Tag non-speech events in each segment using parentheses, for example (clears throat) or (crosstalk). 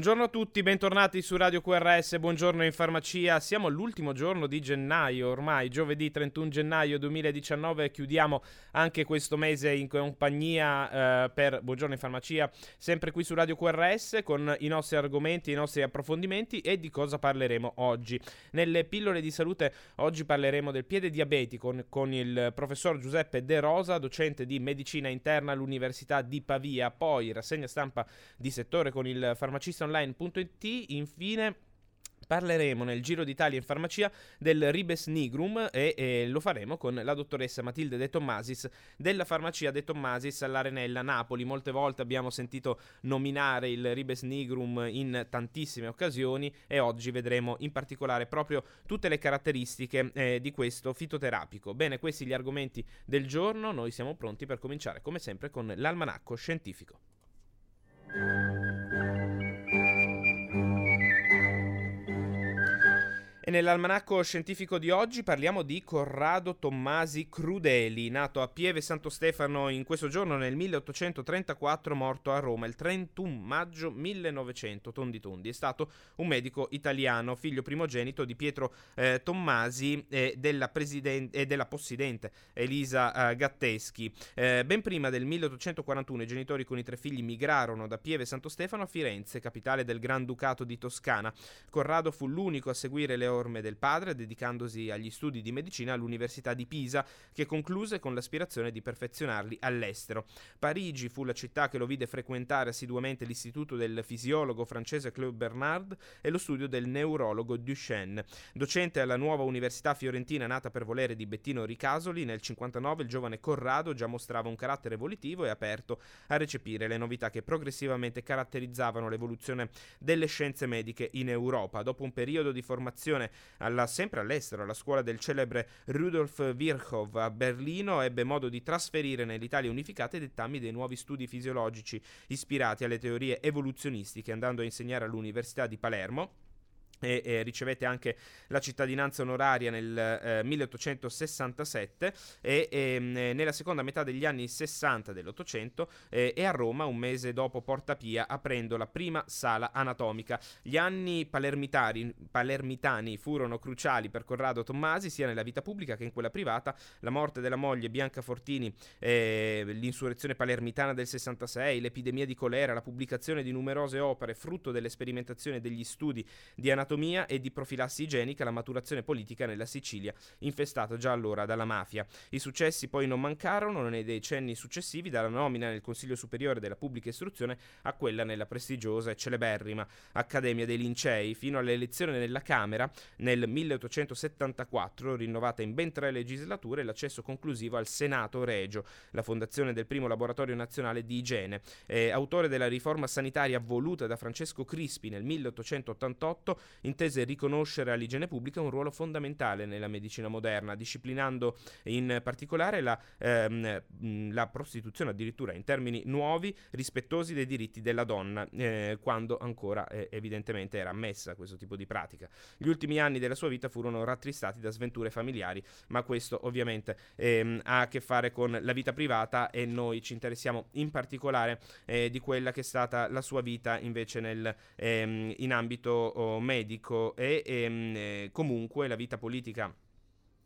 Buongiorno a tutti, bentornati su Radio QRS, buongiorno in farmacia. Siamo all'ultimo giorno di gennaio, ormai giovedì 31 gennaio 2019, chiudiamo anche questo mese in compagnia eh, per Buongiorno in farmacia, sempre qui su Radio QRS con i nostri argomenti, i nostri approfondimenti e di cosa parleremo oggi. Nelle pillole di salute oggi parleremo del piede diabetico con, il professor Giuseppe De Rosa, docente di medicina interna all'Università di Pavia, poi rassegna stampa di settore con il farmacista farmacistonline.it. Infine parleremo nel Giro d'Italia in farmacia del Ribes Nigrum e, e, lo faremo con la dottoressa Matilde De Tommasis della farmacia De Tommasis all'Arenella Napoli. Molte volte abbiamo sentito nominare il Ribes Nigrum in tantissime occasioni e oggi vedremo in particolare proprio tutte le caratteristiche eh, di questo fitoterapico. Bene, questi gli argomenti del giorno, noi siamo pronti per cominciare come sempre con l'almanacco scientifico. E nell'almanacco scientifico di oggi parliamo di Corrado Tommasi Crudeli, nato a Pieve Santo Stefano in questo giorno nel 1834, morto a Roma il 31 maggio 1900. Tondi Tondi è stato un medico italiano, figlio primogenito di Pietro eh, Tommasi e della, presiden- e della possidente Elisa eh, Gatteschi. Eh, ben prima del 1841 i genitori con i tre figli migrarono da Pieve Santo Stefano a Firenze, capitale del Granducato di Toscana. Corrado fu l'unico a seguire le orme del padre, dedicandosi agli studi di medicina all'Università di Pisa, che concluse con l'aspirazione di perfezionarli all'estero. Parigi fu la città che lo vide frequentare assiduamente l'istituto del fisiologo francese Claude Bernard e lo studio del neurologo Duchenne. Docente alla nuova Università Fiorentina nata per volere di Bettino Ricasoli, nel 59 il giovane Corrado già mostrava un carattere volitivo e aperto a recepire le novità che progressivamente caratterizzavano l'evoluzione delle scienze mediche in Europa. Dopo un periodo di formazione alla, sempre all'estero, alla scuola del celebre Rudolf Virchow. A Berlino, ebbe modo di trasferire nell'Italia unificata i dettami dei nuovi studi fisiologici ispirati alle teorie evoluzionistiche, andando a insegnare all'Università di Palermo e, e, ricevette anche la cittadinanza onoraria nel eh, 1867 e, e ehm, nella seconda metà degli anni 60 dell'Ottocento eh, e a Roma un mese dopo Porta Pia aprendo la prima sala anatomica. Gli anni palermitani, furono cruciali per Corrado Tommasi sia nella vita pubblica che in quella privata. La morte della moglie Bianca Fortini, eh, l'insurrezione palermitana del 66, l'epidemia di colera, la pubblicazione di numerose opere frutto delle sperimentazioni e degli studi di anatomia anatomia e di profilassi igienica la maturazione politica nella Sicilia, infestata già allora dalla mafia. I successi poi non mancarono nei decenni successivi, dalla nomina nel Consiglio Superiore della Pubblica Istruzione a quella nella prestigiosa e celeberrima Accademia dei Lincei, fino all'elezione nella Camera nel 1874, rinnovata in ben tre legislature, l'accesso conclusivo al Senato Regio, la fondazione del primo laboratorio nazionale di igiene. Eh, autore della riforma sanitaria voluta da Francesco Crispi nel 1888, intese riconoscere all'igiene pubblica un ruolo fondamentale nella medicina moderna, disciplinando in particolare la, ehm, la prostituzione addirittura in termini nuovi, rispettosi dei diritti della donna, eh, quando ancora eh, evidentemente era ammessa questo tipo di pratica. Gli ultimi anni della sua vita furono rattristati da sventure familiari, ma questo ovviamente ehm, ha a che fare con la vita privata e noi ci interessiamo in particolare eh, di quella che è stata la sua vita invece nel, ehm, in ambito oh, medico medico e, e ehm, eh, comunque la vita politica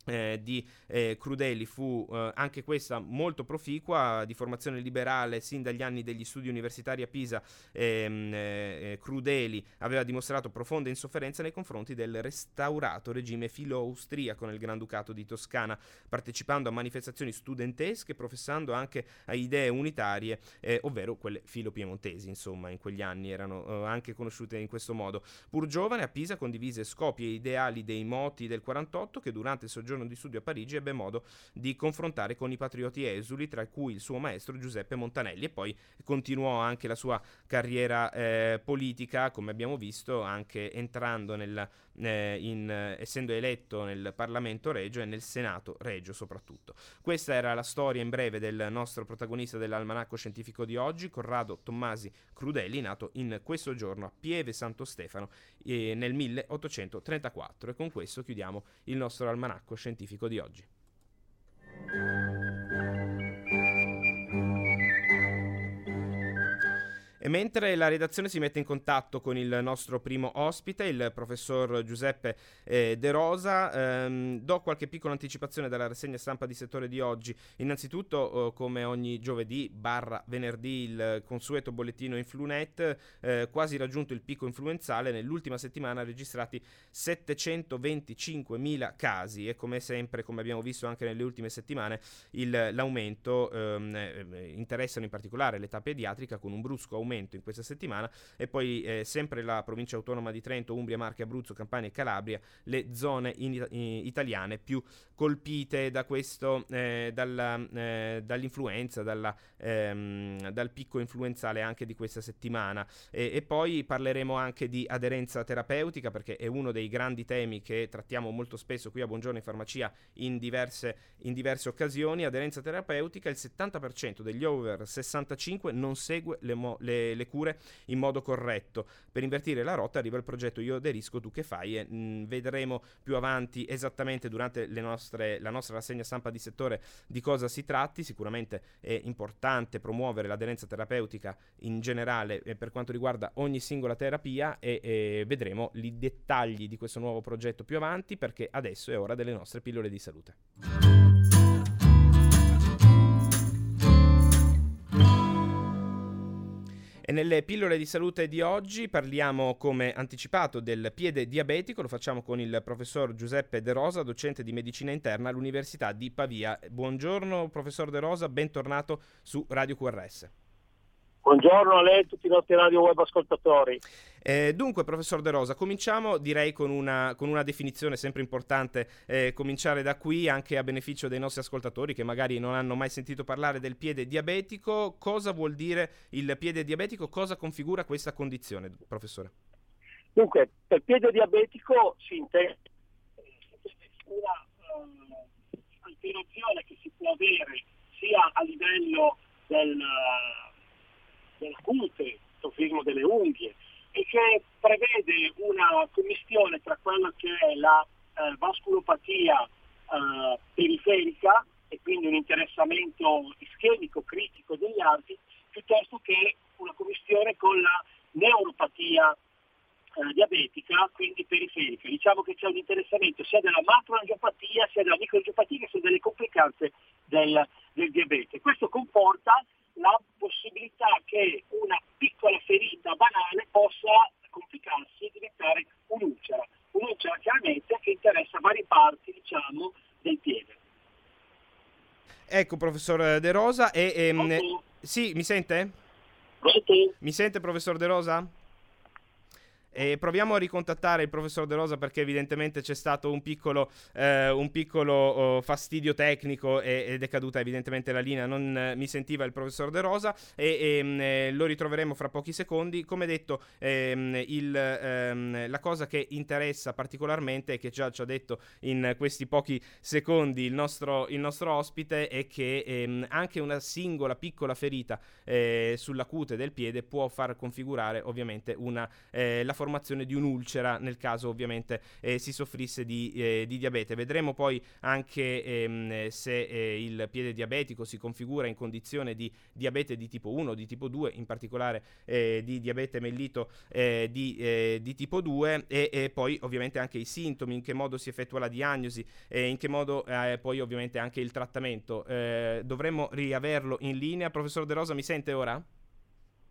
eh, di eh, Crudeli fu eh, anche questa molto proficua, di formazione liberale sin dagli anni degli studi universitari a Pisa. Ehm, eh, eh, Crudeli aveva dimostrato profonda insofferenza nei confronti del restaurato regime filo-austriaco nel Granducato di Toscana, partecipando a manifestazioni studentesche, professando anche a idee unitarie, eh, ovvero quelle filo-piemontesi, insomma, in quegli anni erano anche conosciute in questo modo. Pur giovane a Pisa condivise scopi e ideali dei moti del 48 che durante il soggiorno giorno di studio a Parigi ebbe modo di confrontare con i patrioti esuli, tra cui il suo maestro Giuseppe Montanelli, e poi continuò anche la sua carriera eh, politica, come abbiamo visto, anche entrando nel, eh, in, eh, essendo eletto nel Parlamento Regio e nel Senato Regio soprattutto. Questa era la storia in breve del nostro protagonista dell'almanacco scientifico di oggi, Corrado Tommasi Crudeli, nato in questo giorno a Pieve Santo Stefano eh, nel 1834. E con questo chiudiamo il nostro almanacco scientifico di oggi. E mentre la redazione si mette in contatto con il nostro primo ospite, il professor Giuseppe eh, De Rosa, ehm, do qualche piccola anticipazione della rassegna stampa di settore di oggi. Innanzitutto, eh, come ogni giovedì barra venerdì, il consueto bollettino Influnet, eh, quasi raggiunto il picco influenzale, nell'ultima settimana registrati 725.000 casi e come sempre, come abbiamo visto anche nelle ultime settimane, il, l'aumento ehm, eh, interessano in particolare l'età pediatrica con un brusco aumento in questa settimana e poi eh, sempre la provincia autonoma di Trento, Umbria, Marche, Abruzzo, Campania e Calabria, le zone in, in, italiane più colpite da questo, eh, dalla, eh, dall'influenza, dalla, ehm, dal picco influenzale anche di questa settimana. E, e, poi parleremo anche di aderenza terapeutica perché è uno dei grandi temi che trattiamo molto spesso qui a Buongiorno in Farmacia in diverse, in diverse occasioni. Aderenza terapeutica, il 70% degli over 65 non segue le, mo- le, le cure in modo corretto. Per invertire la rotta arriva il progetto Io aderisco, tu che fai e mh, mm, vedremo più avanti esattamente durante nostre, la nostra rassegna stampa di settore di cosa si tratti. Sicuramente è importante promuovere l'aderenza terapeutica in generale eh, per quanto riguarda ogni singola terapia e, e vedremo i dettagli di questo nuovo progetto più avanti perché adesso è ora delle nostre pillole di salute. E nelle pillole di salute di oggi parliamo, come anticipato, del piede diabetico. Lo facciamo con il professor Giuseppe De Rosa, docente di medicina interna all'Università di Pavia. Buongiorno, professor De Rosa, bentornato su Radio QRS. Buongiorno a lei e a tutti i nostri radio web ascoltatori. Eh, dunque, professor De Rosa, cominciamo direi con una, con una definizione sempre importante, eh, cominciare da qui anche a beneficio dei nostri ascoltatori che magari non hanno mai sentito parlare del piede diabetico. Cosa vuol dire il piede diabetico? Cosa configura questa condizione, professore? Dunque, per piede diabetico si intende una uh, alterazione che si può avere sia a livello del della cute, sofismo delle unghie, e che prevede una commistione tra quella che è la eh, vasculopatia eh, periferica e quindi un interessamento ischemico critico degli arti, piuttosto che una commistione con la neuropatia eh, diabetica, quindi periferica. Diciamo che c'è un interessamento sia della macroangiopatia sia della microangiopatia che sono delle complicanze del, del diabete. Questo comporta la possibilità che una piccola ferita banale possa complicarsi e diventare un'ulcera. Un'ulcera chiaramente che interessa varie parti diciamo, del piede. Ecco, professor De Rosa. E, ehm, sì, mi sente? Mi sente, professor De Rosa? E proviamo a ricontattare il professor De Rosa perché evidentemente c'è stato un piccolo, eh, un piccolo oh, fastidio tecnico e, ed è caduta evidentemente la linea, non eh, mi sentiva il professor De Rosa e, e mm, eh, lo ritroveremo fra pochi secondi. Come detto, ehm, il, ehm, la cosa che interessa particolarmente e che già ci ha detto in questi pochi secondi il nostro, il nostro ospite è che ehm, anche una singola piccola ferita eh, sulla cute del piede può far configurare ovviamente una, eh, la formazione formazione di un'ulcera nel caso ovviamente eh, si soffrisse di, eh, di, diabete. Vedremo poi anche ehm, se eh, il piede diabetico si configura in condizione di diabete di tipo 1, di tipo 2, in particolare eh, di diabete mellito eh, di, eh, di, tipo 2 e, e, poi ovviamente anche i sintomi, in che modo si effettua la diagnosi e in che modo poi ovviamente anche il trattamento. dovremmo riaverlo in linea. Professor De Rosa, mi sente ora?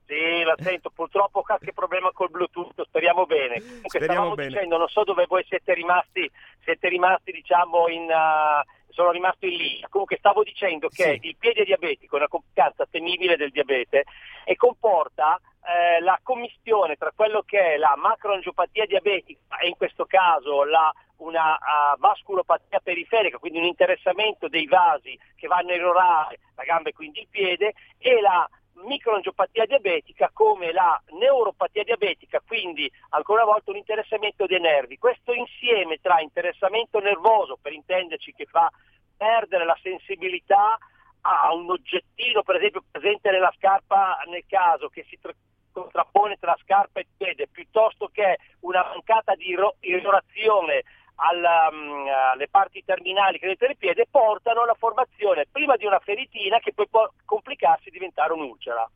Sì, la sento, purtroppo qualche problema col Bluetooth, speriamo bene. Comunque speriamo bene. dicendo, non so dove voi siete rimasti, siete rimasti diciamo in... Uh, sono rimasto in linea. Comunque stavo dicendo che sì. il piede diabetico è una complicanza temibile del diabete e comporta eh, la commistione tra quello che è la macroangiopatia diabetica e in questo caso la, una uh, vasculopatia periferica, quindi un interessamento dei vasi che vanno a erorare la gamba e quindi il piede, e la microangiopatia diabetica come la neuropatia diabetica, quindi ancora una volta un interessamento dei nervi. Questo insieme tra interessamento nervoso, per intenderci, che fa perdere la sensibilità a un oggettino, per esempio presente nella scarpa nel caso che si tra- contrappone tra scarpa e piede, piuttosto che una mancata di iro- irrorazione alla, um, alle parti terminali che del piede portano alla formazione prima di una feritina che poi può complicarsi e diventare un'ulcera.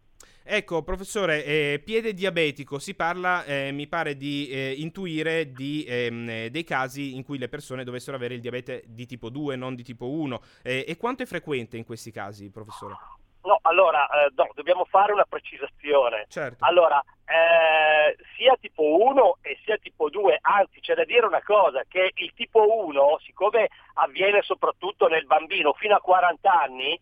Ecco, professore, eh, piede diabetico, si parla, eh, mi pare di eh, intuire, di, ehm, dei casi in cui le persone dovessero avere il diabete di tipo 2, non di tipo 1. Eh, e quanto è frequente in questi casi, professore? No, allora, eh, no, dobbiamo fare una precisazione. Certo. Allora, eh, sia tipo 1 e sia tipo 2, anzi c'è da dire una cosa, che il tipo 1, siccome avviene soprattutto nel bambino fino a 40 anni,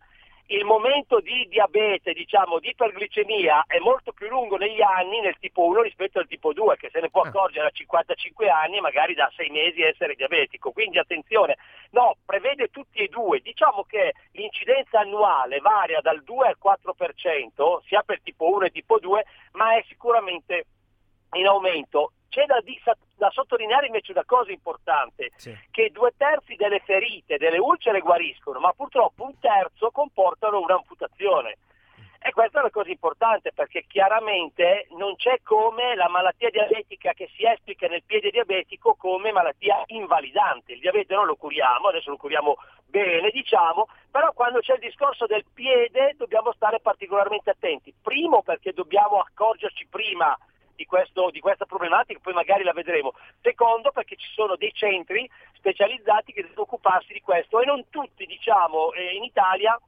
il momento di diabete, diciamo, di iperglicemia è molto più lungo negli anni nel tipo 1 rispetto al tipo 2, che se ne può ah. accorgere a 55 anni e magari da 6 mesi essere diabetico. Quindi attenzione, no, prevede tutti e due. Diciamo che l'incidenza annuale varia dal 2 al 4%, sia per tipo 1 e tipo 2, ma è sicuramente in aumento. C'è da, da, sottolineare invece una cosa importante, sì. che due terzi delle ferite, delle ulcere guariscono, ma purtroppo un terzo comportano un'amputazione. E questa è una cosa importante perché chiaramente non c'è come la malattia diabetica che si esplica nel piede diabetico come malattia invalidante. Il diabete non lo curiamo, adesso lo curiamo bene, diciamo, però quando c'è il discorso del piede dobbiamo stare particolarmente attenti. Primo perché dobbiamo accorgerci prima di, questo, di, questa problematica, poi magari la vedremo. Secondo perché ci sono dei centri specializzati che devono occuparsi di questo e non tutti diciamo, eh, in Italia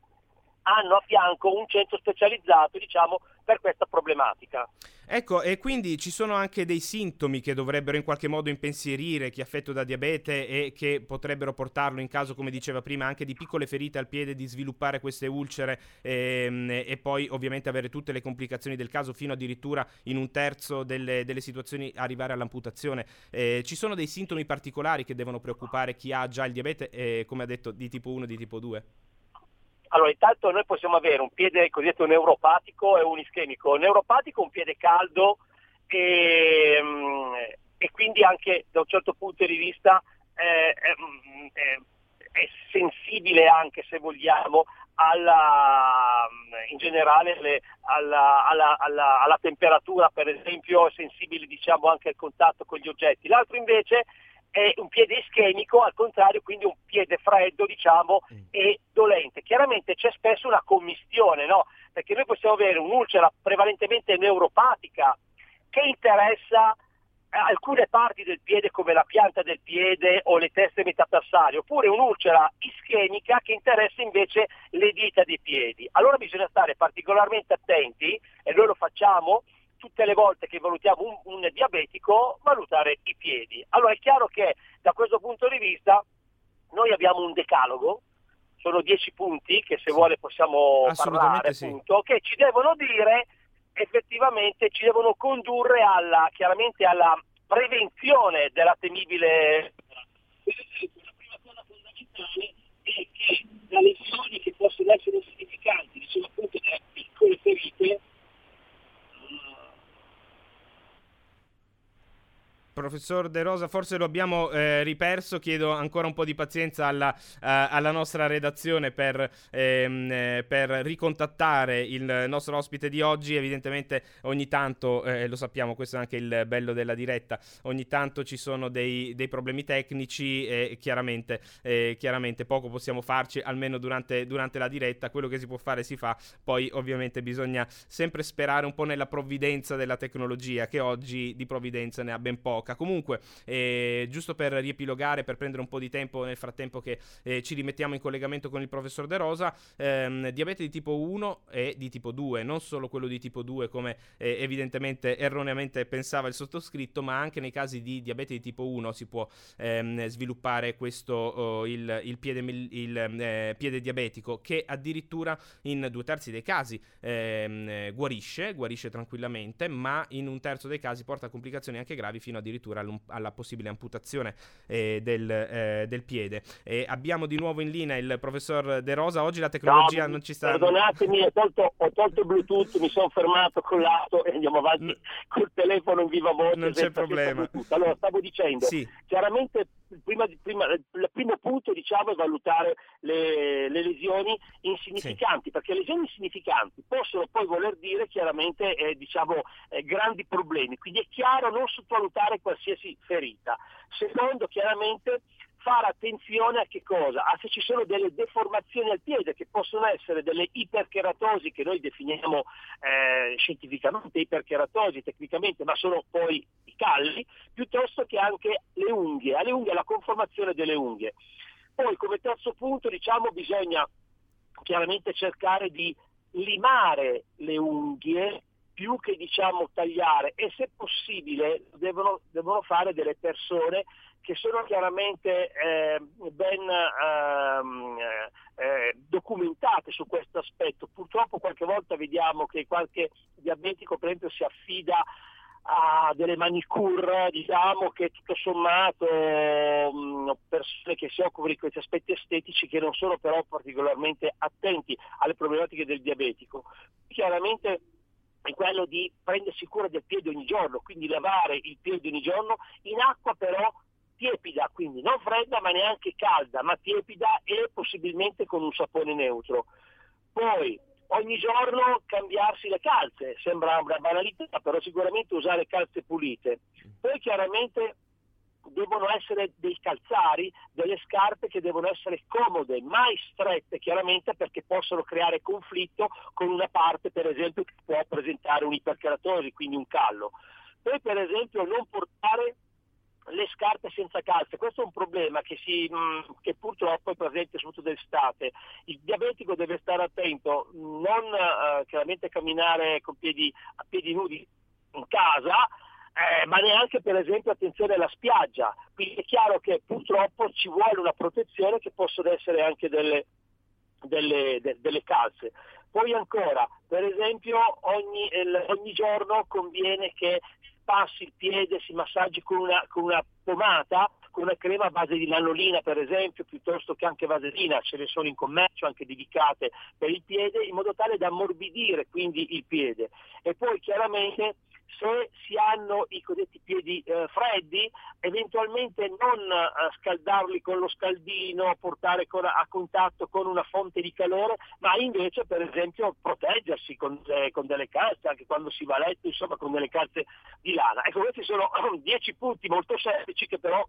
hanno a fianco un centro specializzato diciamo, per questa problematica. Ecco, e quindi ci sono anche dei sintomi che dovrebbero in qualche modo impensierire chi è affetto da diabete e che potrebbero portarlo in caso, come diceva prima, anche di piccole ferite al piede, di sviluppare queste ulcere ehm, e poi ovviamente avere tutte le complicazioni del caso fino addirittura in un terzo delle, delle situazioni arrivare all'amputazione. Eh, ci sono dei sintomi particolari che devono preoccupare chi ha già il diabete, eh, come ha detto, di tipo 1 e di tipo 2? Allora, intanto noi possiamo avere un piede cosiddetto neuropatico e un ischemico. Neuropatico un piede caldo e, mm, e quindi anche da un certo punto di vista è, è, è, sensibile anche se vogliamo alla, in generale le, alla, alla, alla, temperatura, per esempio è sensibile diciamo, anche al contatto con gli oggetti. L'altro invece è un piede ischemico, al contrario, quindi un piede freddo, diciamo, mm. e dolente. Chiaramente c'è spesso una commistione, no? Perché noi possiamo avere un'ulcera prevalentemente neuropatica che interessa alcune parti del piede come la pianta del piede o le teste metatarsarie, oppure un'ulcera ischemica che interessa invece le dita dei piedi. Allora bisogna stare particolarmente attenti, e noi lo facciamo, tutte le volte che valutiamo un, un, diabetico, valutare i piedi. Allora è chiaro che da questo punto di vista noi abbiamo un decalogo, sono dieci punti che se vuole possiamo parlare, sì. appunto, che ci devono dire effettivamente, ci devono condurre alla, chiaramente alla prevenzione della temibile... La prima cosa fondamentale è che le lesioni che possono essere significanti, sono appunto delle piccole ferite, Professor De Rosa, forse lo abbiamo eh, riperso, chiedo ancora un po' di pazienza alla, uh, alla nostra redazione per, ehm, eh, per, ricontattare il nostro ospite di oggi. Evidentemente ogni tanto, eh, lo sappiamo, questo è anche il bello della diretta, ogni tanto ci sono dei, dei problemi tecnici e chiaramente, eh, chiaramente, poco possiamo farci, almeno durante, durante la diretta, quello che si può fare si fa, poi ovviamente bisogna sempre sperare un po' nella provvidenza della tecnologia, che oggi di provvidenza ne ha ben poca gioca. Comunque, eh, giusto per riepilogare, per prendere un po' di tempo nel frattempo che eh, ci rimettiamo in collegamento con il professor De Rosa, ehm, diabete di tipo 1 e di tipo 2, non solo quello di tipo 2 come eh, evidentemente erroneamente pensava il sottoscritto, ma anche nei casi di diabete di tipo 1 si può ehm, sviluppare questo oh, il, il, piede, il eh, piede, diabetico che addirittura in due terzi dei casi ehm, guarisce, guarisce tranquillamente, ma in un terzo dei casi porta a complicazioni anche gravi fino addirittura addirittura alla possibile amputazione eh, del, eh, del, piede. E abbiamo di nuovo in linea il professor De Rosa. Oggi la tecnologia no, non ci sta. Perdonatemi, ho tolto, ho tolto Bluetooth, mi sono fermato con l'auto e andiamo avanti no. col telefono in viva voce. Non c'è problema. Allora, stavo dicendo, sì. chiaramente prima, prima, il primo punto diciamo, è valutare le, le lesioni insignificanti, sì. perché lesioni insignificanti possono poi voler dire chiaramente eh, diciamo, eh, grandi problemi. Quindi è chiaro non sottovalutare qualsiasi ferita. Secondo, chiaramente fare attenzione a che cosa? A se ci sono delle deformazioni al piede che possono essere delle ipercheratosi che noi definiamo eh, scientificamente ipercheratosi tecnicamente, ma sono poi i calli, piuttosto che anche le unghie, alle unghie la conformazione delle unghie. Poi come terzo punto diciamo bisogna chiaramente cercare di limare le unghie più che diciamo tagliare e se possibile devono, devono fare delle persone che sono chiaramente eh, ben ehm, eh, documentate su questo aspetto. Purtroppo qualche volta vediamo che qualche diabetico per esempio si affida a delle manicure, diciamo che tutto sommato mm, persone che si occupano di questi aspetti estetici che non sono però particolarmente attenti alle problematiche del diabetico. Chiaramente è quello di prendersi cura del piede ogni giorno, quindi lavare il piede ogni giorno in acqua però tiepida, quindi non fredda ma neanche calda, ma tiepida e possibilmente con un sapone neutro. Poi ogni giorno cambiarsi le calze, sembra una banalità, però sicuramente usare calze pulite. Poi chiaramente devono essere dei calzari, delle scarpe che devono essere comode, mai strette chiaramente perché possono creare conflitto con una parte per esempio che può presentare un'iperkeratosi, quindi un callo. Poi per esempio non portare le scarpe senza calze, questo è un problema che, si, che, purtroppo è presente soprattutto d'estate. Il diabetico deve stare attento, non uh, chiaramente camminare con piedi, a piedi nudi in casa, eh, ma neanche per esempio attenzione alla spiaggia. Quindi è chiaro che purtroppo ci vuole una protezione che possono essere anche delle, delle, de, delle calze. Poi ancora, per esempio, ogni, el, ogni giorno conviene che passi il piede, si massaggi con una, con una pomata, con una crema a base di lanolina per esempio, piuttosto che anche vaselina, ce ne sono in commercio anche dedicate per il piede, in modo tale da ammorbidire quindi il piede. E poi chiaramente se si hanno i cosiddetti piedi eh, freddi, eventualmente non eh, scaldarli con lo scaldino, portare con, a contatto con una fonte di calore, ma invece per esempio proteggersi con, eh, con, delle calze, anche quando si va a letto, insomma con delle calze di lana. Ecco, questi sono (clears throat) dieci punti molto semplici che però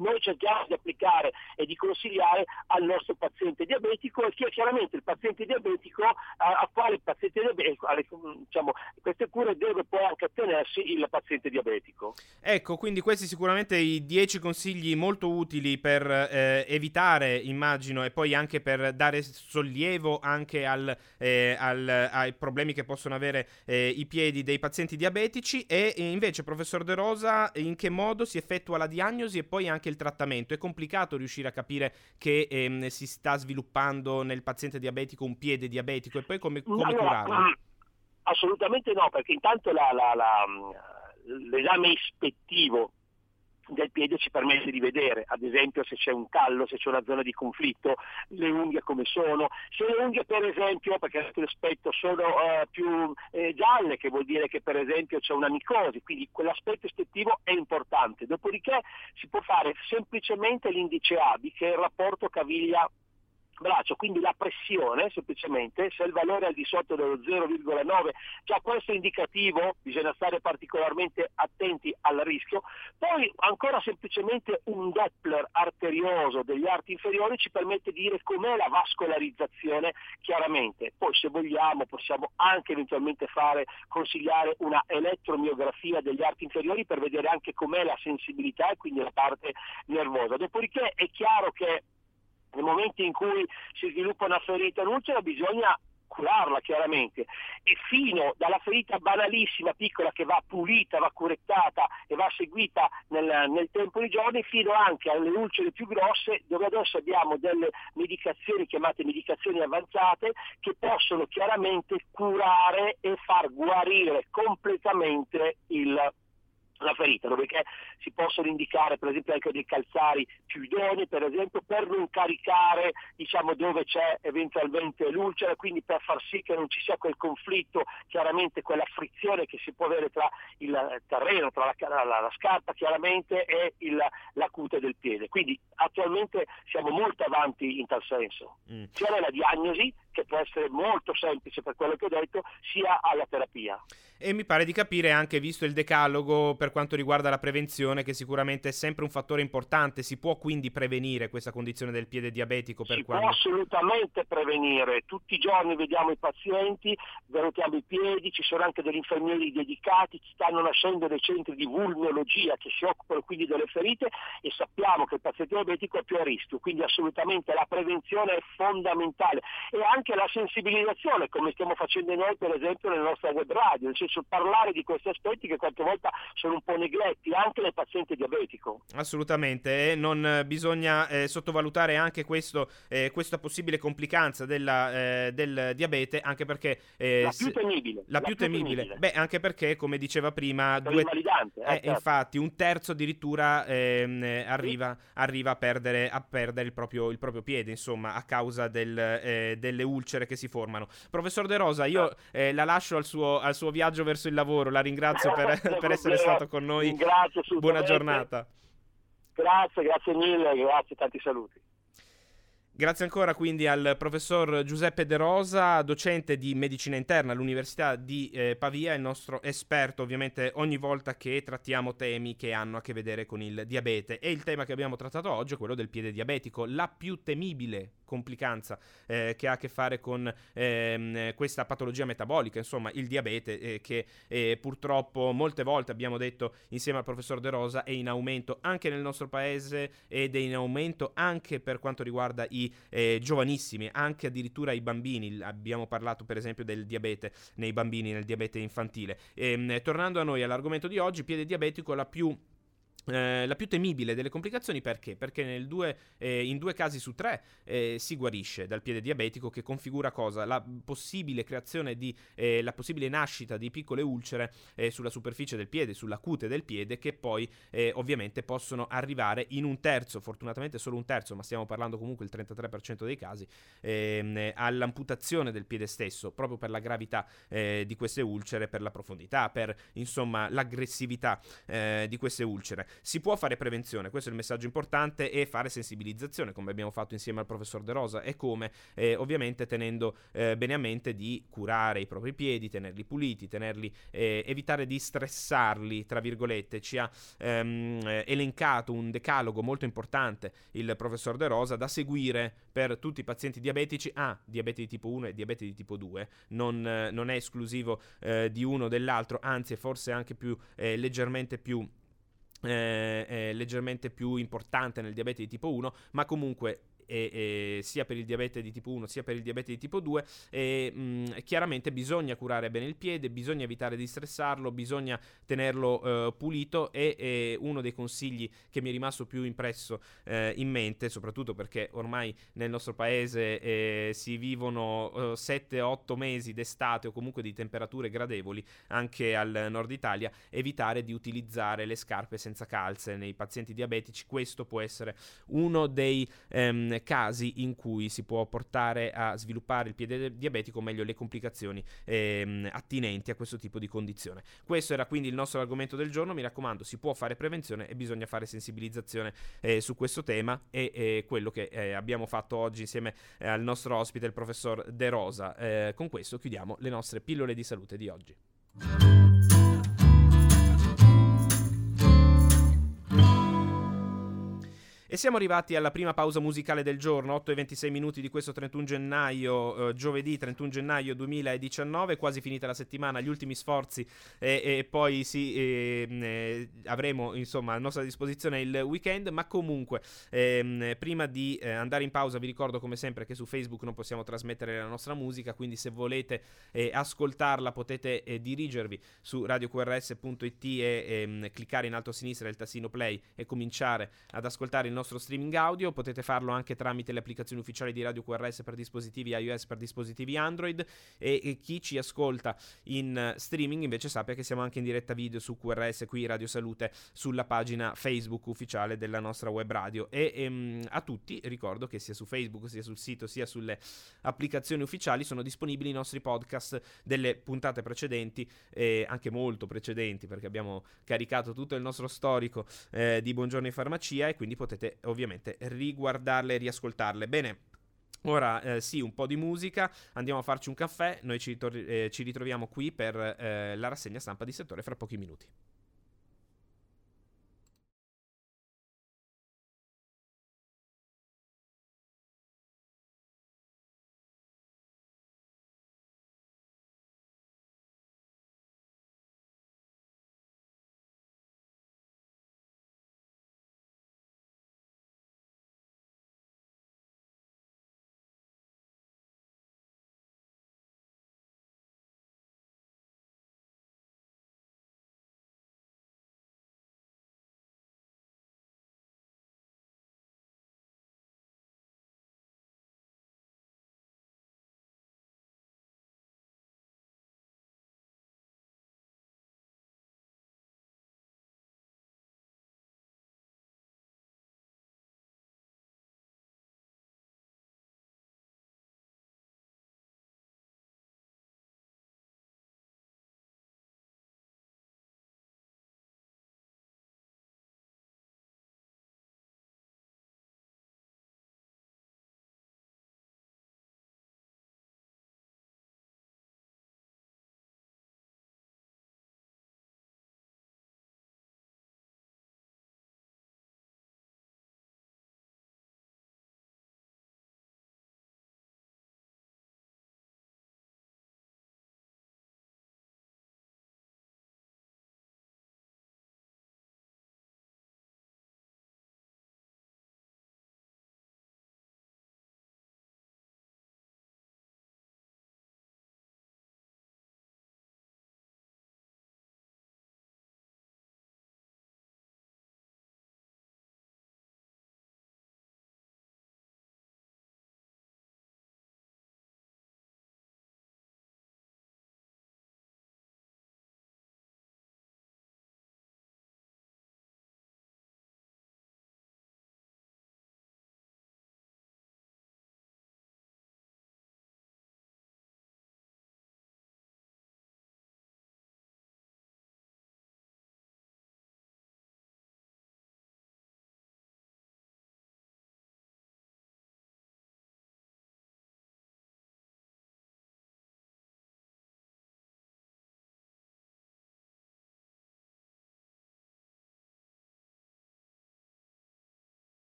noi cerchiamo di applicare e di consigliare al nostro paziente diabetico e chiaramente il paziente diabetico a quale paziente diabetico, alle, diciamo, queste cure deve poi anche attenersi il paziente diabetico. Ecco, quindi questi sicuramente i 10 consigli molto utili per eh, evitare, immagino, e poi anche per dare sollievo anche al, eh, al, ai problemi che possono avere eh, i piedi dei pazienti diabetici e invece, professor De Rosa, in che modo si effettua la diagnosi e poi anche il trattamento. È complicato riuscire a capire che ehm, si sta sviluppando nel paziente diabetico un piede diabetico e poi come, come allora, curarlo? Mm, assolutamente no, perché intanto la, la, la, l'esame ispettivo del piede ci permette di vedere, ad esempio se c'è un callo, se c'è una zona di conflitto, le unghie come sono, se le unghie per esempio, perché l'aspetto sono uh, più eh, gialle, che vuol dire che per esempio c'è una micosi, quindi quell'aspetto istettivo è importante. Dopodiché si può fare semplicemente l'indice ABI, che è il rapporto caviglia braccio, quindi la pressione semplicemente, se il valore è al di sotto dello 0,9, già questo è indicativo, bisogna stare particolarmente attenti al rischio, poi ancora semplicemente un Doppler arterioso degli arti inferiori ci permette di dire com'è la vascolarizzazione chiaramente, poi se vogliamo possiamo anche eventualmente fare, consigliare una elettromiografia degli arti inferiori per vedere anche com'è la sensibilità e quindi la parte nervosa, dopodiché è chiaro che nel momento in cui si sviluppa una ferita ulcera bisogna curarla chiaramente. E fino dalla ferita banalissima, piccola, che va pulita, va curettata e va seguita nel, nel tempo di giorni, fino anche alle ulcere più grosse, dove adesso abbiamo delle medicazioni chiamate medicazioni avanzate che possono chiaramente curare e far guarire completamente il la ferita, dopodiché si possono indicare per esempio anche dei calzari più idonei, per esempio per non caricare diciamo, dove c'è eventualmente l'ulcera, quindi per far sì che non ci sia quel conflitto, chiaramente quella frizione che si può avere tra il terreno, tra la, la, la scarpa chiaramente e il, la cute del piede. Quindi attualmente siamo molto avanti in tal senso, mm. sia nella diagnosi che può essere molto semplice per quello che ho detto, sia alla terapia. E mi pare di capire anche, visto il decalogo per quanto riguarda la prevenzione, che sicuramente è sempre un fattore importante. Si può quindi prevenire questa condizione del piede diabetico? Per si quando... può assolutamente prevenire. Tutti i giorni vediamo i pazienti, valutiamo i piedi, ci sono anche degli infermieri dedicati, stanno nascendo dei centri di vulneologia che si occupano quindi delle ferite e sappiamo che il paziente diabetico è più a rischio. Quindi assolutamente la prevenzione è fondamentale e anche la sensibilizzazione, come stiamo facendo noi per esempio nella nostra web radio. Nel senso parlare di questi aspetti che qualche volta sono un po' negletti anche nel paziente diabetico. Assolutamente, e non bisogna eh, sottovalutare anche questo, eh, questa possibile complicanza della, eh, del diabete, anche perché... Eh, la più temibile. La, la più, temibile. temibile. Beh, anche perché, come diceva prima, due, eh, certo. infatti un terzo addirittura ehm, arriva, sì. arriva, a perdere, a perdere il, proprio, il, proprio, piede, insomma, a causa del, eh, delle ulcere che si formano. Professor De Rosa, io la lascio al suo, al suo viaggio viaggio verso il lavoro. La ringrazio per, per essere stato con noi. Buona giornata. Grazie, grazie mille, grazie, tanti saluti. Grazie ancora quindi al professor Giuseppe De Rosa, docente di medicina interna all'Università di eh, Pavia, il nostro esperto ovviamente ogni volta che trattiamo temi che hanno a che vedere con il diabete. E il tema che abbiamo trattato oggi è quello del piede diabetico, la più temibile complicanza eh, che ha a che fare con ehm, questa patologia metabolica, insomma il diabete eh, che eh, purtroppo molte volte abbiamo detto insieme al professor De Rosa è in aumento anche nel nostro paese ed è in aumento anche per quanto riguarda i eh, giovanissimi, anche addirittura i bambini, abbiamo parlato per esempio del diabete nei bambini, nel diabete infantile. E, ehm, tornando a noi all'argomento di oggi, piede diabetico la più eh, la più temibile delle complicazioni perché? Perché due, eh, in due casi su tre eh, si guarisce dal piede diabetico che configura cosa? La possibile creazione di, eh, la possibile nascita di piccole ulcere eh, sulla superficie del piede, sulla cute del piede che poi ovviamente possono arrivare in un terzo, fortunatamente solo un terzo, ma stiamo parlando comunque il 33% dei casi, ehm, all'amputazione del piede stesso, proprio per la gravità di queste ulcere, per la profondità, per insomma l'aggressività di queste ulcere. Si può fare prevenzione, questo è il messaggio importante, e fare sensibilizzazione, come abbiamo fatto insieme al professor De Rosa, e come eh, ovviamente tenendo eh, bene a mente di curare i propri piedi, tenerli puliti, tenerli, eh, evitare di stressarli, tra virgolette. Ci ha ehm, elencato un decalogo molto importante il professor De Rosa da seguire per tutti i pazienti diabetici. Ah, diabete di tipo 1 e diabete di tipo 2, non, non è esclusivo eh, di uno o dell'altro, anzi è forse anche più eh, leggermente più eh, leggermente più importante nel diabete di tipo 1, ma comunque e, e sia per il diabete di tipo 1 sia per il diabete di tipo 2 e mh, chiaramente bisogna curare bene il piede, bisogna evitare di stressarlo, bisogna tenerlo eh, pulito e, e, uno dei consigli che mi è rimasto più impresso eh, in mente, soprattutto perché ormai nel nostro paese eh, si vivono 7-8 mesi d'estate o comunque di temperature gradevoli anche al nord Italia, evitare di utilizzare le scarpe senza calze nei pazienti diabetici, questo può essere uno dei ehm, casi in cui si può portare a sviluppare il piede diabetico, o meglio le complicazioni ehm, attinenti a questo tipo di condizione. Questo era quindi il nostro argomento del giorno, mi raccomando, si può fare prevenzione e bisogna fare sensibilizzazione eh, su questo tema e eh, quello che eh, abbiamo fatto oggi insieme eh, al nostro ospite, il professor De Rosa. Eh, con questo chiudiamo le nostre pillole di salute di oggi. E siamo arrivati alla prima pausa musicale del giorno, 8 e 26 minuti di questo 31 gennaio, eh, giovedì 31 gennaio 2019, quasi finita la settimana, gli ultimi sforzi e, e poi sì, e, avremo insomma a nostra disposizione il weekend, ma comunque ehm, prima di eh, andare in pausa vi ricordo come sempre che su Facebook non possiamo trasmettere la nostra musica, quindi se volete eh, ascoltarla potete eh, dirigervi su radioqrs.it e ehm, cliccare in alto a sinistra il tassino play e cominciare ad ascoltare il nostro nostro streaming audio, potete farlo anche tramite le applicazioni ufficiali di Radio QRS per dispositivi iOS, per dispositivi Android. E, e chi ci ascolta in streaming invece sappia che siamo anche in diretta video su QRS qui Radio Salute sulla pagina Facebook ufficiale della nostra web radio. E ehm, a tutti ricordo che sia su Facebook sia sul sito sia sulle applicazioni ufficiali sono disponibili i nostri podcast delle puntate precedenti e anche molto precedenti perché abbiamo caricato tutto il nostro storico eh, di Buongiorno in Farmacia e quindi potete ovviamente riguardarle e riascoltarle. Bene. Ora eh, sì, un po' di musica, andiamo a farci un caffè, noi ci, ritor- eh, ci ritroviamo qui per eh, la rassegna stampa di settore fra pochi minuti.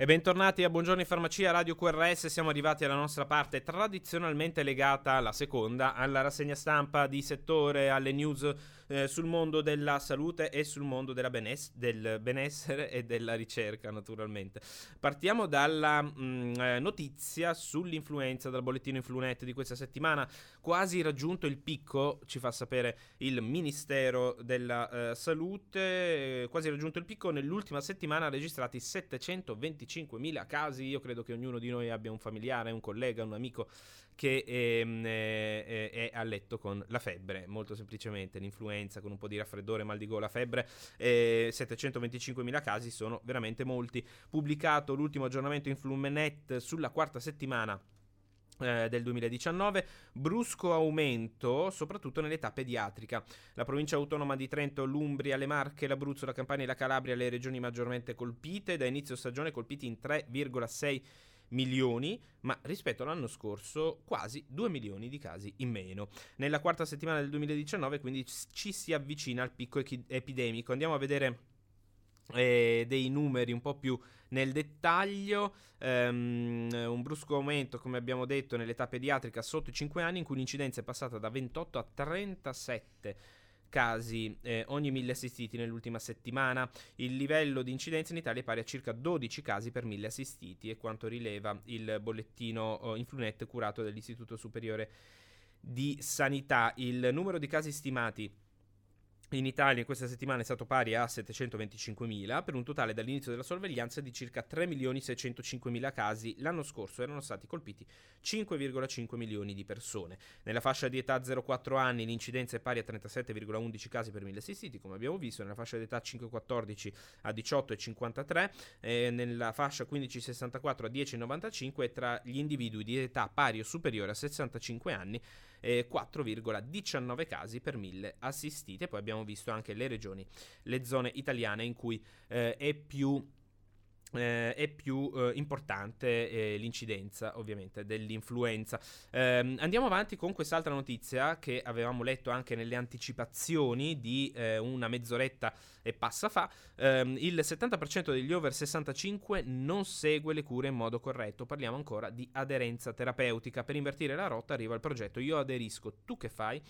E bentornati a Buongiorno in Farmacia, Radio QRS, siamo arrivati alla nostra parte tradizionalmente legata alla seconda, alla rassegna stampa di settore, alle news eh, sul mondo della salute e sul mondo beness- del benessere e della ricerca naturalmente. Partiamo dalla mh, mm, eh, notizia sull'influenza, dal bollettino Influnet di questa settimana, quasi raggiunto il picco, ci fa sapere il Ministero della eh, Salute, quasi raggiunto il picco nell'ultima settimana registrati 725 25.000 casi, io credo che ognuno di noi abbia un familiare, un collega, un amico che ehm, è, è, è, a letto con la febbre, molto semplicemente, l'influenza con un po' di raffreddore, mal di gola, febbre, eh, 725.000 casi sono veramente molti. Pubblicato l'ultimo aggiornamento in Flumenet sulla quarta settimana eh, del 2019, brusco aumento soprattutto nell'età pediatrica. La provincia autonoma di Trento, l'Umbria, le Marche, l'Abruzzo, la Campania e la Calabria, le regioni maggiormente colpite, da inizio stagione colpiti in 3,6 milioni, ma rispetto all'anno scorso quasi 2 milioni di casi in meno. Nella quarta settimana del 2019 quindi ci si avvicina al picco epidemico. Andiamo a vedere eh, dei numeri un po' più nel dettaglio. Um, un brusco aumento, come abbiamo detto, nell'età pediatrica sotto i 5 anni, in cui l'incidenza è passata da 28 a 37 casi eh, ogni mille assistiti nell'ultima settimana. Il livello di incidenza in Italia è pari a circa 12 casi per mille assistiti, è quanto rileva il bollettino oh, Influnet curato dall'Istituto Superiore di Sanità. Il numero di casi stimati in Italia in questa settimana è stato pari a 725.000 per un totale dall'inizio della sorveglianza di circa 3.605.000 casi. L'anno scorso erano stati colpiti 5,5 milioni di persone. Nella fascia di età 0-4 anni l'incidenza è pari a 37,11 casi per 1.000 assistiti, come abbiamo visto, nella fascia di età 5-14 a 18,53, eh, nella fascia 15-64 a 10,95 e tra gli individui di età pari o superiore a 65 anni eh, 4,19 casi per 1000 assistiti. Poi abbiamo visto anche le regioni, le zone italiane in cui eh, è più eh, è più eh, importante eh, l'incidenza ovviamente dell'influenza. Ehm, andiamo avanti con quest'altra notizia che avevamo letto anche nelle anticipazioni di eh, una mezz'oretta e passa fa. Ehm, il 70% degli over 65 non segue le cure in modo corretto. Parliamo ancora di aderenza terapeutica. Per invertire la rotta arriva il progetto Io aderisco, tu che fai?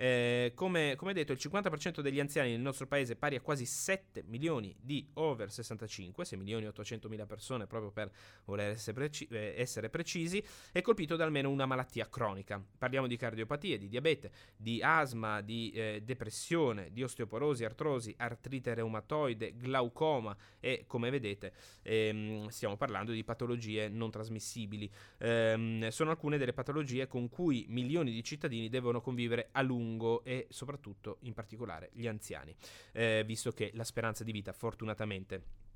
Eh, come, come, detto, il 50% degli anziani nel nostro paese, pari a quasi 7 milioni di over 65, 6 milioni e 800 mila persone, proprio per voler essere, preci- eh, essere, precisi, è colpito da almeno una malattia cronica. Parliamo di cardiopatie, di diabete, di asma, di eh, depressione, di osteoporosi, artrosi, artrite reumatoide, glaucoma e, come vedete, ehm, stiamo parlando di patologie non trasmissibili. Ehm, sono alcune delle patologie con cui milioni di cittadini devono convivere a lungo e soprattutto in particolare gli anziani, eh, visto che la speranza di vita fortunatamente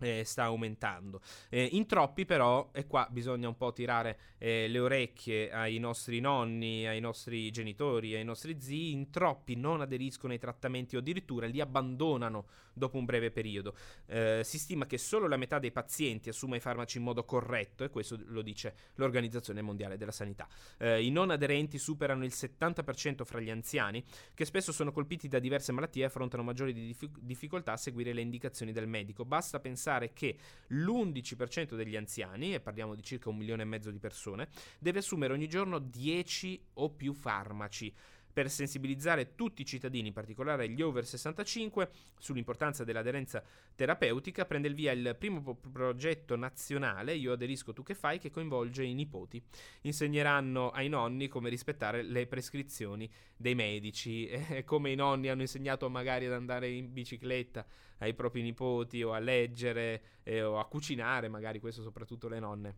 eh, sta aumentando. Eh, in troppi però, e qua bisogna un po' tirare eh, le orecchie ai nostri nonni, ai nostri genitori, ai nostri zii, in troppi non aderiscono ai trattamenti o addirittura li abbandonano dopo un breve periodo. Eh, si stima che solo la metà dei pazienti assuma i farmaci in modo corretto e questo lo dice l'Organizzazione Mondiale della Sanità. Eh, I non aderenti superano il 70% fra gli anziani, che spesso sono colpiti da diverse malattie e affrontano maggiori dif- difficoltà a seguire le indicazioni del medico. Basta pensare che l'11% degli anziani, e parliamo di circa un milione e mezzo di persone, deve assumere ogni giorno 10 o più farmaci per sensibilizzare tutti i cittadini, in particolare gli over 65, sull'importanza dell'aderenza terapeutica, prende il via il primo progetto nazionale, Io aderisco tu che fai, che coinvolge i nipoti. Insegneranno ai nonni come rispettare le prescrizioni dei medici, (laughs) eh, come i nonni hanno insegnato magari ad andare in bicicletta ai propri nipoti o a leggere eh, o a cucinare, magari questo soprattutto le nonne.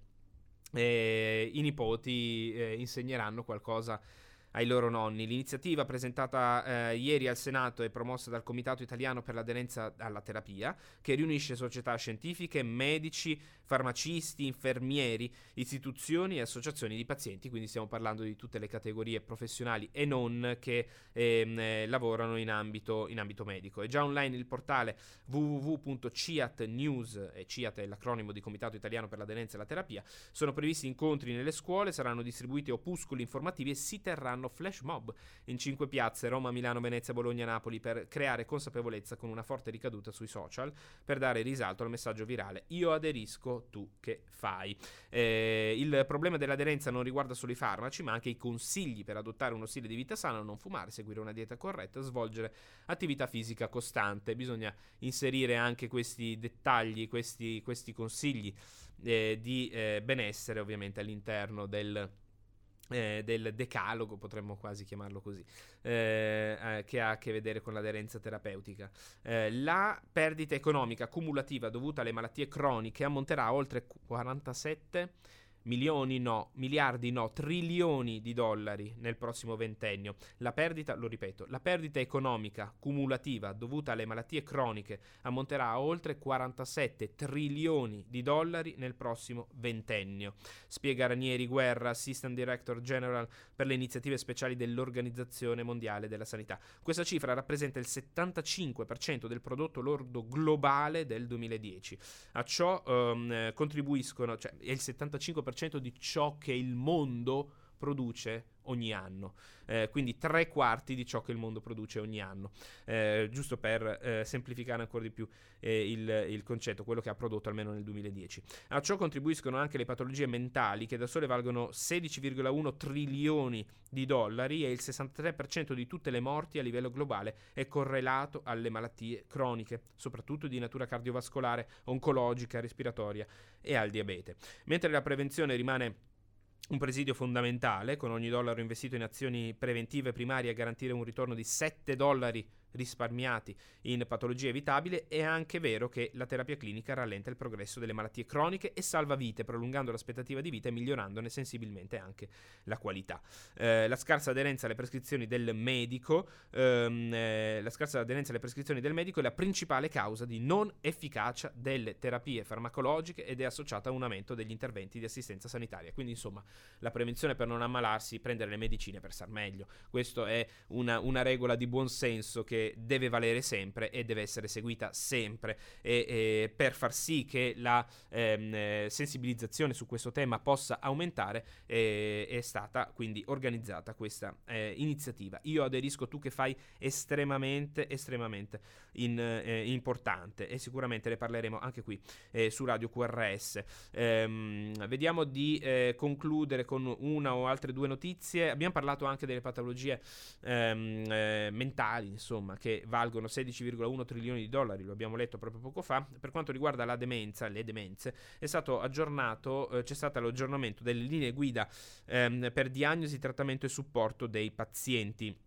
E I nipoti eh, insegneranno qualcosa ai loro nonni. L'iniziativa presentata eh, ieri al Senato è promossa dal Comitato Italiano per l'aderenza alla terapia, che riunisce società scientifiche, medici, farmacisti, infermieri, istituzioni e associazioni di pazienti, quindi stiamo parlando di tutte le categorie professionali e non che ehm, eh, lavorano in ambito, in ambito, medico. È già online il portale www.ciat e CIAT è l'acronimo di Comitato Italiano per l'aderenza alla terapia. Sono previsti incontri nelle scuole, saranno distribuiti opuscoli informativi e si terranno faranno flash mob in cinque piazze, Roma, Milano, Venezia, Bologna, Napoli, per creare consapevolezza con una forte ricaduta sui social, per dare risalto al messaggio virale. Io aderisco, tu che fai. Eh, il problema dell'aderenza non riguarda solo i farmaci, ma anche i consigli per adottare uno stile di vita sano, non fumare, seguire una dieta corretta, svolgere attività fisica costante. Bisogna inserire anche questi dettagli, questi, questi consigli eh, di eh, benessere ovviamente all'interno del, eh, del decalogo, potremmo quasi chiamarlo così, eh, eh, che ha a che vedere con l'aderenza terapeutica. Eh, la perdita economica cumulativa dovuta alle malattie croniche ammonterà a oltre 47 milioni no, miliardi no, trilioni di dollari nel prossimo ventennio. La perdita, lo ripeto, la perdita economica cumulativa dovuta alle malattie croniche ammonterà a oltre 47 trilioni di dollari nel prossimo ventennio. Spiega Ranieri Guerra, Assistant Director General per le iniziative speciali dell'Organizzazione Mondiale della Sanità. Questa cifra rappresenta il 75% del prodotto lordo globale del 2010. A ciò um, contribuiscono, cioè è il 75% 10% di ciò che il mondo produce ogni anno, eh, quindi tre quarti di ciò che il mondo produce ogni anno, eh, giusto per eh, semplificare ancora di più eh, il, il, concetto, quello che ha prodotto almeno nel 2010. A ciò contribuiscono anche le patologie mentali che da sole valgono 16,1 trilioni di dollari e il 63% di tutte le morti a livello globale è correlato alle malattie croniche, soprattutto di natura cardiovascolare, oncologica, respiratoria e al diabete. Mentre la prevenzione rimane un presidio fondamentale, con ogni dollaro investito in azioni preventive primarie a garantire un ritorno di 7 dollari risparmiati in patologie evitabili, è anche vero che la terapia clinica rallenta il progresso delle malattie croniche e salva vite, prolungando l'aspettativa di vita e migliorandone sensibilmente anche la qualità. Eh, la scarsa aderenza alle prescrizioni del medico, ehm, eh, la scarsa aderenza alle prescrizioni del medico è la principale causa di non efficacia delle terapie farmacologiche ed è associata a un aumento degli interventi di assistenza sanitaria. Quindi, insomma, la prevenzione per non ammalarsi, prendere le medicine per star meglio. Questa è una, una regola di buon senso che deve valere sempre e deve essere seguita sempre e, e per far sì che la ehm, eh, sensibilizzazione su questo tema possa aumentare eh, è stata quindi organizzata questa eh, iniziativa. Io aderisco tu che fai estremamente estremamente in, eh, importante e sicuramente ne parleremo anche qui eh, su Radio QRS. Ehm, vediamo di eh, concludere con una o altre due notizie. Abbiamo parlato anche delle patologie ehm, mentali, insomma, che valgono 16,1 trilioni di dollari, lo abbiamo letto proprio poco fa. Per quanto riguarda la demenza, le demenze, è stato aggiornato, eh, c'è stato l'aggiornamento delle linee guida ehm, per diagnosi, trattamento e supporto dei pazienti.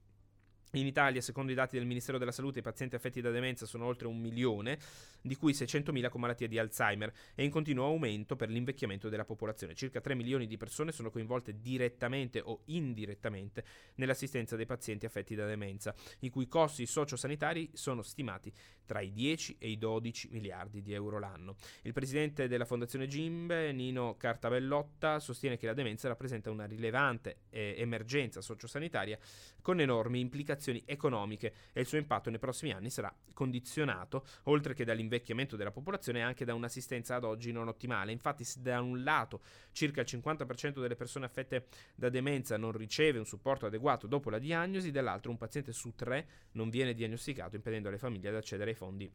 In Italia, secondo i dati del Ministero della Salute, i pazienti affetti da demenza sono oltre un milione, di cui 600.000 con malattia di Alzheimer e in continuo aumento per l'invecchiamento della popolazione. Circa 3 milioni di persone sono coinvolte direttamente o indirettamente nell'assistenza dei pazienti affetti da demenza, i cui costi sociosanitari sono stimati tra i 10 e i 12 miliardi di euro l'anno. Il presidente della Fondazione Gimbe, Nino Cartabellotta, sostiene che la demenza rappresenta una rilevante eh, emergenza sociosanitaria con enormi implicazioni economiche e il suo impatto nei prossimi anni sarà condizionato, oltre che dall'invecchiamento della popolazione, anche da un'assistenza ad oggi non ottimale. Infatti, se da un lato circa il 50% delle persone affette da demenza non riceve un supporto adeguato dopo la diagnosi, dall'altro un paziente su tre non viene diagnosticato, impedendo alle famiglie ad accedere ai fondi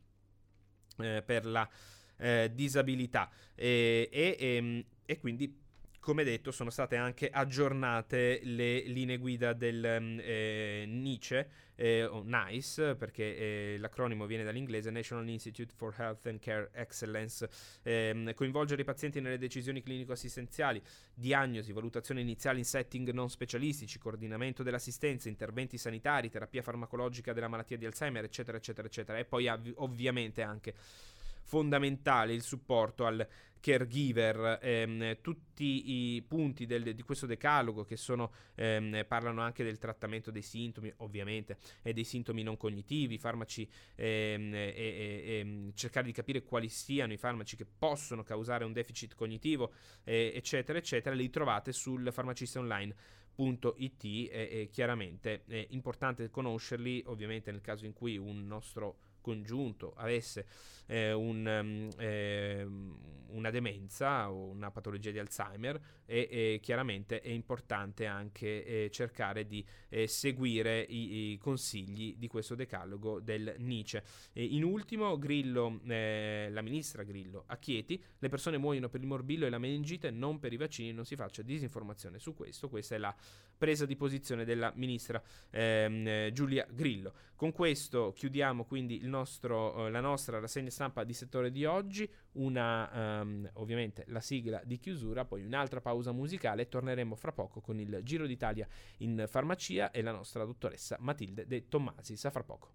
eh, per la eh, disabilità. E, e, e, ehm, e quindi come detto sono state anche aggiornate le linee guida del mm, eh, NICE eh, o NICE perché eh, l'acronimo viene dall'inglese National Institute for Health and Care Excellence ehm, coinvolgere i pazienti nelle decisioni clinico-assistenziali diagnosi, valutazione iniziale in setting non specialistici coordinamento dell'assistenza, interventi sanitari terapia farmacologica della malattia di Alzheimer eccetera eccetera eccetera. E poi av- ovviamente anche fondamentale il supporto al caregiver, ehm, tutti i punti del, di questo decalogo che sono, ehm, parlano anche del trattamento dei sintomi, ovviamente, e dei sintomi non cognitivi, farmaci, ehm, e, e, ehm, cercare di capire quali siano i farmaci che possono causare un deficit cognitivo, eh, eccetera, eccetera, li trovate sul farmacistaonline.it e, e chiaramente è importante conoscerli, ovviamente nel caso in cui un nostro congiunto avesse eh, un, eh, una demenza o una patologia di Alzheimer e, e chiaramente è importante anche eh, cercare di eh, seguire i, i, consigli di questo decalogo del NICE. in ultimo, Grillo, eh, la ministra Grillo a Chieti, le persone muoiono per il morbillo e la meningite, non per i vaccini, non si faccia disinformazione su questo, questa è la presa di posizione della ministra ehm, eh, Giulia Grillo. Con questo chiudiamo quindi nostro, eh, la nostra rassegna stampa di settore di oggi, una ehm, ovviamente la sigla di chiusura, poi un'altra pausa musicale e torneremo fra poco con il Giro d'Italia in farmacia e la nostra dottoressa Matilde De Tommasi. Sa fra poco.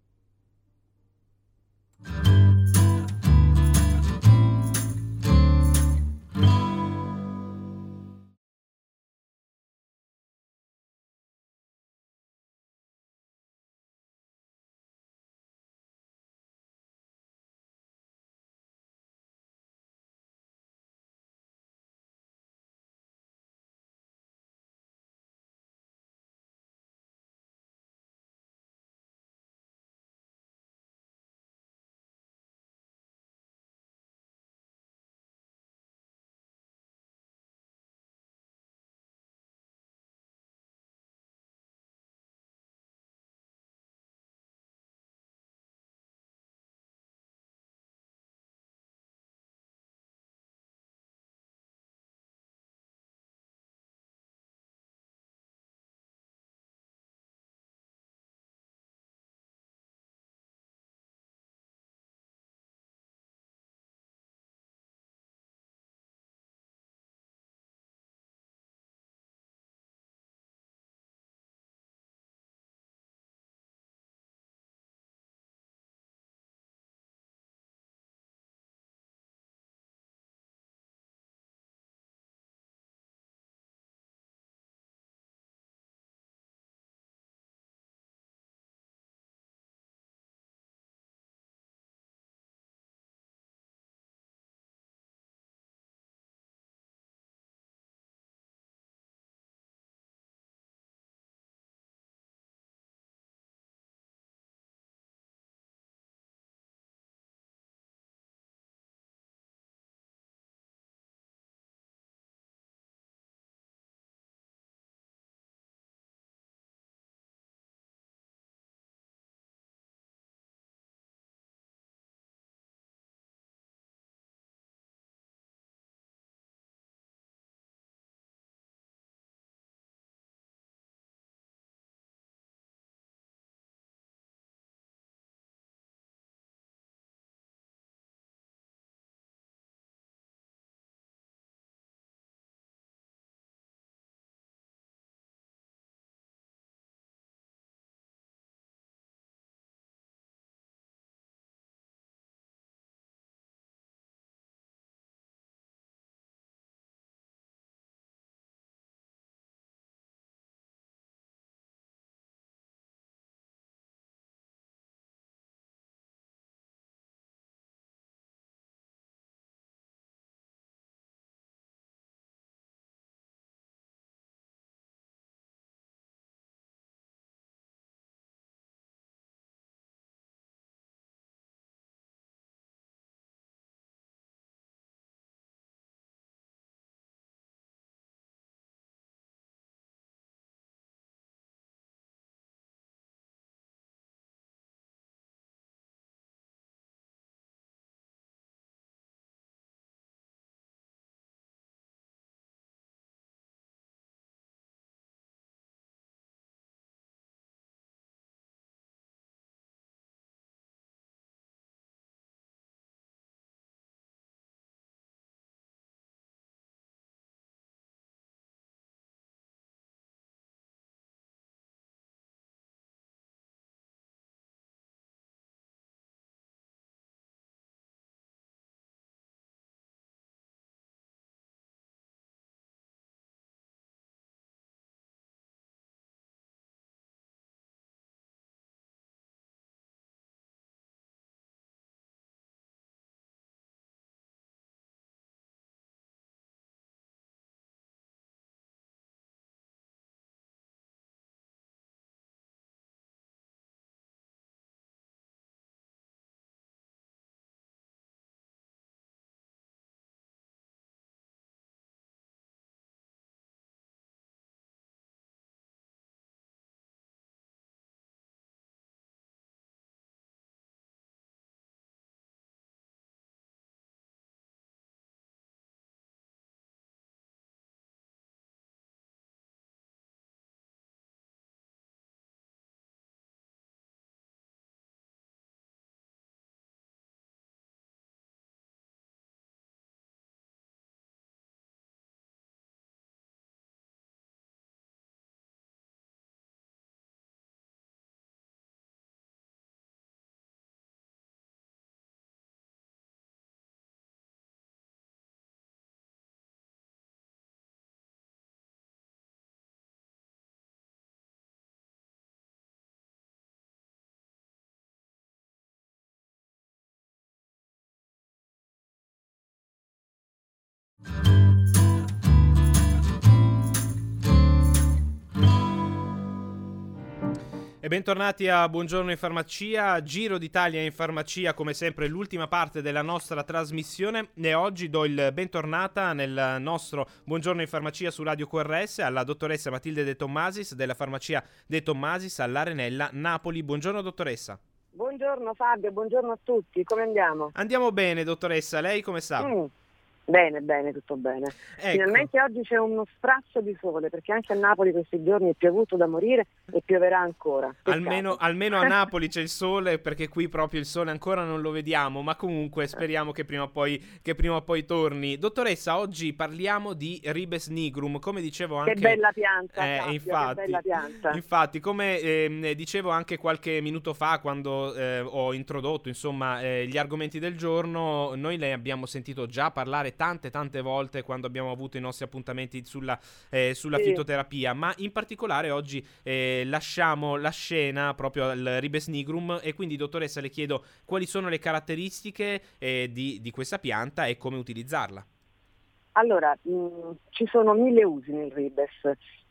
Bentornati a Buongiorno in Farmacia, Giro d'Italia in Farmacia, come sempre l'ultima parte della nostra trasmissione e oggi do il bentornata nel nostro Buongiorno in Farmacia su Radio QRS alla dottoressa Matilde De Tommasis della farmacia De Tommasis all'Arenella Napoli. Buongiorno dottoressa. Buongiorno Fabio, buongiorno a tutti, come andiamo? Andiamo bene dottoressa, lei come sta? Mm. Bene, bene, tutto bene. Ecco. Finalmente oggi c'è uno sprazzo di sole perché anche a Napoli questi giorni è piovuto da morire e pioverà ancora. Almeno, almeno, a (laughs) Napoli c'è il sole perché qui proprio il sole ancora non lo vediamo, ma comunque speriamo che prima o poi, prima o poi torni. Dottoressa, oggi parliamo di Ribes nigrum, come dicevo anche... Che bella pianta, eh, Fabio, infatti, bella pianta. Infatti, come eh, dicevo anche qualche minuto fa quando eh, ho introdotto insomma, eh, gli argomenti del giorno, noi le abbiamo sentito già parlare tante tante volte quando abbiamo avuto i nostri appuntamenti sulla, eh, sulla sì. fitoterapia, ma in particolare oggi eh, lasciamo la scena proprio al Ribes nigrum e quindi dottoressa le chiedo quali sono le caratteristiche eh, di, di questa pianta e come utilizzarla. Allora, mh, mm, ci sono mille usi nel ribes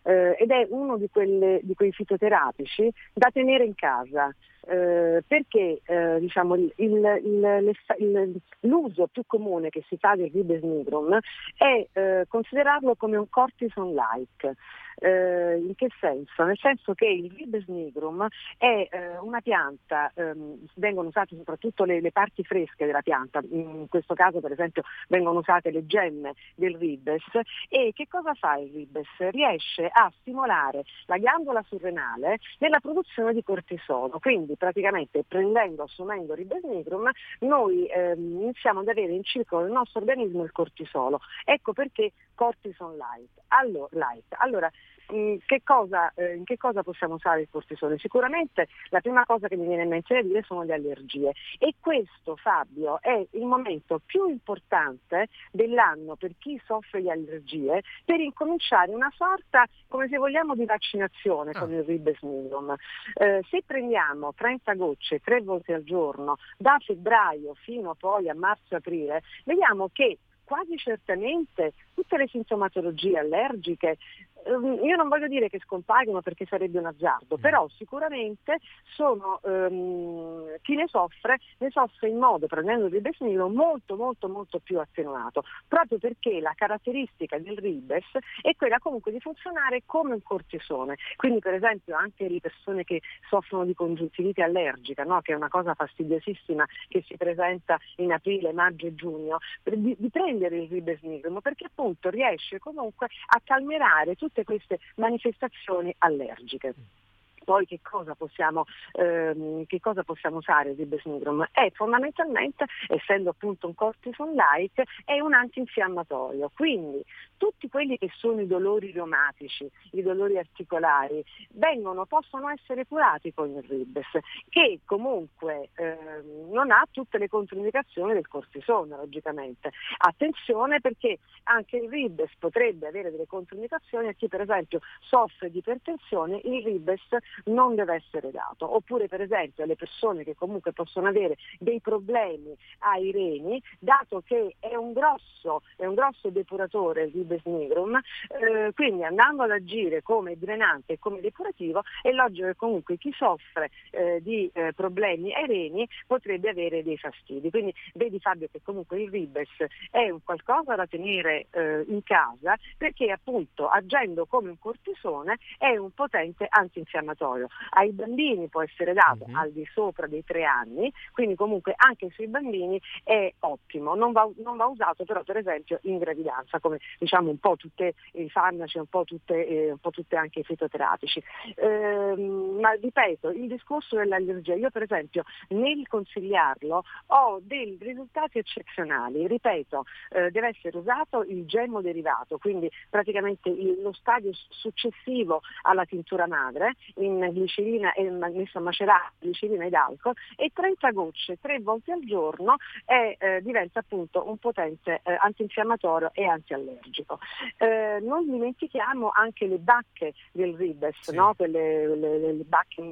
eh, ed è uno di, quelle, di, quei fitoterapici da tenere in casa. Eh, perché eh, diciamo, il, il, l'uso più comune che si fa del ribes nigrum è eh, considerarlo come un cortison-like. Eh, in che senso? Nel senso che il Ribes nigrum è eh, una pianta, ehm, vengono usate soprattutto le, le, parti fresche della pianta, in questo caso per esempio vengono usate le gemme del Ribes e che cosa fa il Ribes? Riesce a stimolare la ghiandola surrenale nella produzione di cortisolo, quindi praticamente prendendo, assumendo Ribes nigrum noi ehm, iniziamo ad avere in circolo nel nostro organismo il cortisolo. Ecco perché cortison light. Allora, light. allora che cosa, eh, in che cosa possiamo usare il cortisone? Sicuramente la prima cosa che mi viene in mente da dire sono le allergie e questo Fabio è il momento più importante dell'anno per chi soffre di allergie per incominciare una sorta, come se vogliamo, di vaccinazione con ah. il ribesmilum. Eh, se prendiamo 30 gocce tre volte al giorno da febbraio fino poi a marzo-aprile, vediamo che quasi certamente tutte le sintomatologie allergiche Ehm, io non voglio dire che scompaiono perché sarebbe un azzardo, mm. però sicuramente sono, um, chi ne soffre ne soffre in modo, prendendo il ribesnilo, molto molto molto più attenuato, proprio perché la caratteristica del ribes è quella comunque di funzionare come un cortisone. Quindi per esempio anche le persone che soffrono di congiuntivite allergica, no? che è una cosa fastidiosissima che si presenta in aprile, maggio e giugno, di, di prendere il ribesnigrum perché appunto riesce comunque a calmerare tutte queste manifestazioni allergiche. Poi che cosa possiamo, ehm, che cosa possiamo usare di Besnigrum? È fondamentalmente, essendo appunto un cortison-like, è un antinfiammatorio. Quindi tutti quelli che sono i dolori reumatici, i dolori articolari, vengono, possono essere curati con il Ribes, che comunque ehm, non ha tutte le controindicazioni del cortisone, logicamente. Attenzione perché anche il Ribes potrebbe avere delle controindicazioni a chi per esempio soffre di ipertensione, il Ribes non deve essere dato. Oppure per esempio alle persone che comunque possono avere dei problemi ai reni, dato che è un grosso, è un grosso depuratore il Ribes nigrum, eh, quindi andando ad agire come drenante e come depurativo è logico che comunque chi soffre eh, di eh, problemi ai reni potrebbe avere dei fastidi. Quindi vedi Fabio che comunque il Ribes è un qualcosa da tenere eh, in casa perché appunto agendo come un cortisone è un potente antinfiammatorio laboratorio. Ai bambini può essere dato uh-huh. al di sopra dei tre anni, quindi comunque anche sui bambini è ottimo, non va, non va usato però per esempio in gravidanza, come diciamo un po' tutti i farmaci, un po' tutte, eh, un po tutte anche i fitoterapici. Eh, ma ripeto, il discorso dell'allergia, io per esempio nel consigliarlo ho dei risultati eccezionali, ripeto, eh, deve essere usato il gemmo derivato, quindi praticamente il, lo stadio successivo alla tintura madre, in glicerina e messo a macerare glicerina ed alcol e 30 gocce tre volte al giorno e eh, diventa appunto un potente eh, antinfiammatorio e antiallergico. Eh, non dimentichiamo anche le bacche del ribes, sì. no? Quelle, le, le, bacche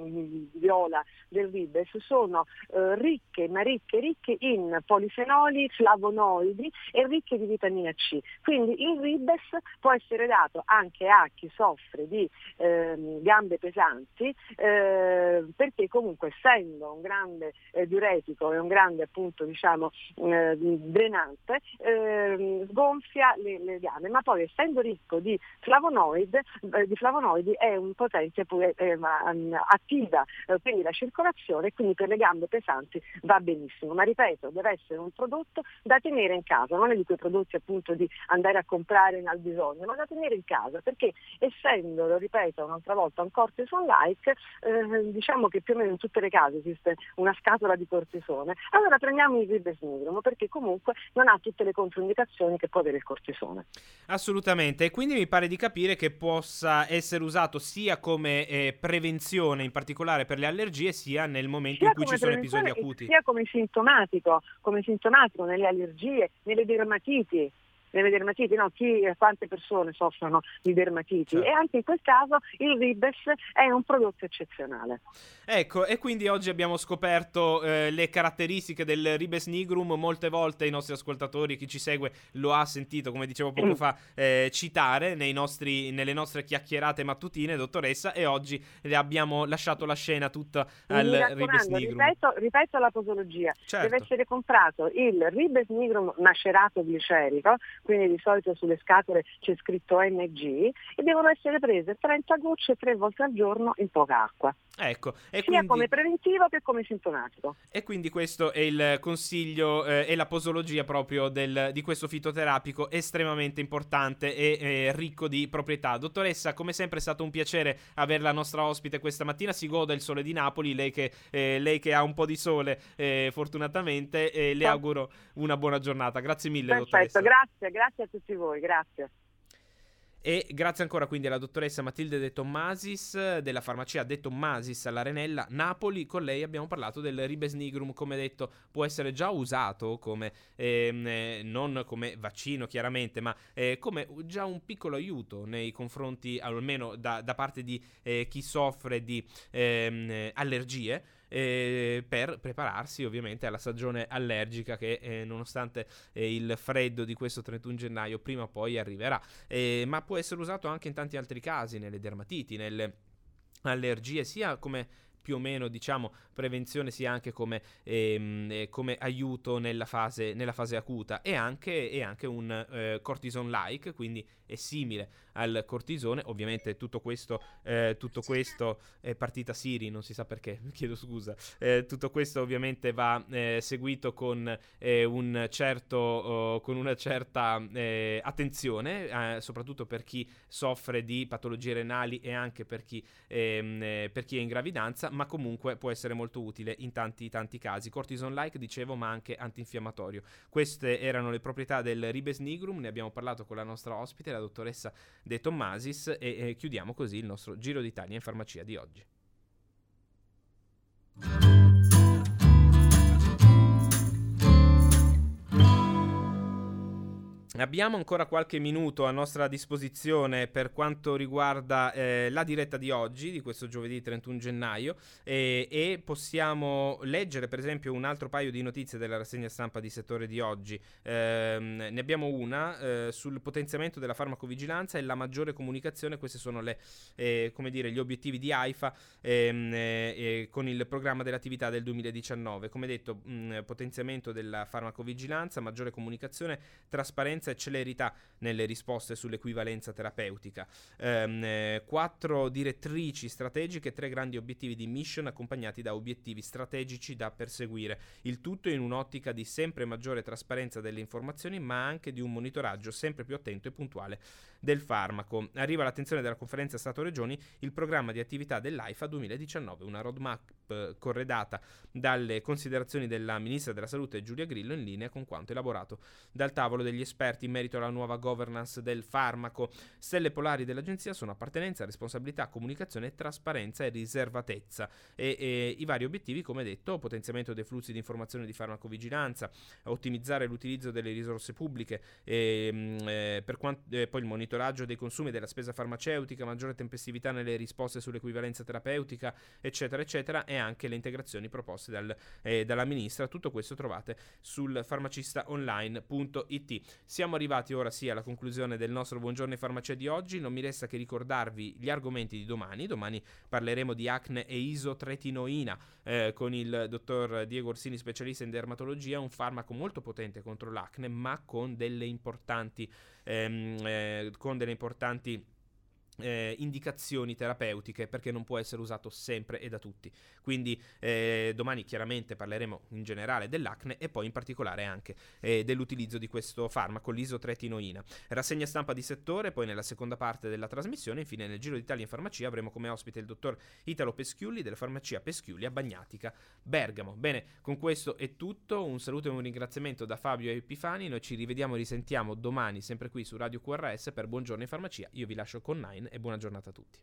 viola del ribes sono eh, ricche, ma ricche, ricche in polifenoli, flavonoidi e ricche di vitamina C. Quindi il ribes può essere dato anche a chi soffre di ehm, gambe pesanti alimenti eh, perché comunque essendo un grande eh, diuretico e un grande appunto diciamo eh, drenante ehm, gonfia le, le gambe. Ma poi essendo ricco di flavonoidi, eh, di flavonoidi è un potente eh, attiva quindi la circolazione quindi per le gambe pesanti va benissimo. Ma ripeto deve essere un prodotto da tenere in casa. Non è di quei prodotti appunto di andare a comprare al bisogno ma da tenere in casa perché essendo lo ripeto un'altra volta un cortisone like eh, diciamo che più o meno in tutte le case esiste una scatola di cortisone. Allora prendiamo il ribes nigrum perché comunque non ha tutte le controindicazioni che può avere il cortisone. Assolutamente e quindi mi pare di capire che possa essere usato sia come eh, prevenzione in particolare per le allergie sia nel momento sia in cui ci sono episodi acuti. sia come sintomatico come sintomatico nelle allergie nelle dermatiti nelle dermatiti, no? Chi, quante persone soffrono di dermatiti certo. e anche in quel caso il Ribes è un prodotto eccezionale. Ecco, e quindi oggi abbiamo scoperto eh, le caratteristiche del Ribes nigrum, molte volte i nostri ascoltatori, chi ci segue lo ha sentito, come dicevo poco (clears throat) fa, eh, citare nostri, nelle nostre chiacchierate mattutine, dottoressa, e oggi le abbiamo lasciato la scena tutta al Ribes nigrum. Ripeto, ripeto la posologia, certo. deve essere comprato il Ribes nigrum macerato glicerico, quindi di solito sulle scatole c'è scritto NG, e devono essere prese 30 gocce tre volte al giorno in poca acqua. Ecco, sia quindi... come preventivo che come sintomatico. E quindi questo è il consiglio eh, e la posologia proprio del, di questo fitoterapico estremamente importante e eh, ricco di proprietà. Dottoressa, come sempre è stato un piacere avere la nostra ospite questa mattina. Si goda il sole di Napoli, lei che, eh, lei che ha un po' di sole eh, fortunatamente, le auguro una buona giornata. Grazie mille, Perfetto, dottoressa. Grazie, grazie a tutti voi, grazie. E grazie ancora quindi alla dottoressa Matilde De Tommasis della farmacia De Tommasis all'Arenella Napoli. Con lei abbiamo parlato del Ribes nigrum, come detto, può essere già usato come ehm, eh, non come vaccino chiaramente, ma eh, come già un piccolo aiuto nei confronti, almeno da, da parte di eh, chi soffre di ehm, allergie eh, per prepararsi ovviamente alla stagione allergica che eh, nonostante eh, il freddo di questo 31 gennaio prima o poi arriverà, eh, ma può essere usato anche in tanti altri casi, nelle dermatiti, nelle allergie, sia come più o meno diciamo prevenzione sia anche come, ehm, eh, come aiuto nella fase, nella fase, acuta e anche, e anche un eh, cortison like quindi è simile al cortisone. Ovviamente tutto questo, eh, tutto questo è partita Siri, non si sa perché, (laughs) chiedo scusa. Eh, tutto questo ovviamente va eh, seguito con, eh, un certo, oh, con una certa attenzione, soprattutto per chi soffre di patologie renali e anche per chi, ehm, per chi è in gravidanza, ma comunque può essere molto utile in tanti, tanti casi. Cortison-like, dicevo, ma anche antinfiammatorio. Queste erano le proprietà del Ribes nigrum, ne abbiamo parlato con la nostra ospite, la dottoressa De Tommasis e, e chiudiamo così il nostro Giro d'Italia in farmacia di oggi. Abbiamo ancora qualche minuto a nostra disposizione per quanto riguarda eh, la diretta di oggi, di questo giovedì 31 gennaio, eh, e possiamo leggere per esempio un altro paio di notizie della rassegna stampa di settore di oggi. Eh, ne abbiamo una eh, sul potenziamento della farmacovigilanza e la maggiore comunicazione, questi sono le, eh, dire, gli obiettivi di AIFA ehm, eh, con il programma dell'attività del 2019. Come detto, mh, potenziamento della farmacovigilanza, maggiore comunicazione, trasparenza e celerità nelle risposte sull'equivalenza terapeutica. Ehm, eh, quattro direttrici strategiche, tre grandi obiettivi di mission accompagnati da obiettivi strategici da perseguire. Il tutto in un'ottica di sempre maggiore trasparenza delle informazioni, ma anche di un monitoraggio sempre più attento e puntuale del farmaco. Arriva all'attenzione della conferenza Stato-Regioni il programma di attività dell'AIFA 2019, una roadmap eh, corredata dalle considerazioni della Ministra della Salute Giulia Grillo in linea con quanto elaborato dal tavolo degli esperti in merito alla nuova governance del farmaco. Stelle polari dell'agenzia sono appartenenza, responsabilità, comunicazione, trasparenza e riservatezza e, e i vari obiettivi, come detto, potenziamento dei flussi di informazione di farmacovigilanza, ottimizzare l'utilizzo delle risorse pubbliche, e, mm, eh, per quanto, eh, poi il monitoraggio dei consumi della spesa farmaceutica, maggiore tempestività nelle risposte sull'equivalenza terapeutica, eccetera, eccetera, e anche le integrazioni proposte dal, eh, dalla ministra. Tutto questo trovate sul farmacistaonline.it. Siamo arrivati ora sì alla conclusione del nostro Buongiorno Farmacia di oggi. Non mi resta che ricordarvi gli argomenti di domani. Domani parleremo di acne e isotretinoina eh, con il dottor Diego Orsini, specialista in dermatologia, un farmaco molto potente contro l'acne, ma con delle importanti, ehm, eh, con delle importanti eh, indicazioni terapeutiche perché non può essere usato sempre e da tutti. Quindi eh, domani chiaramente parleremo in generale dell'acne e poi in particolare anche eh, dell'utilizzo di questo farmaco, l'isotretinoina. Rassegna stampa di settore, poi nella seconda parte della trasmissione, infine nel Giro d'Italia in farmacia avremo come ospite il dottor Italo Peschiulli della farmacia Peschiulli a Bagnatica, Bergamo. Bene, con questo è tutto, un saluto e un ringraziamento da Fabio Epifani, noi ci rivediamo e risentiamo domani sempre qui su Radio QRS per Buongiorno in farmacia, io vi lascio con Nine e buona giornata a tutti.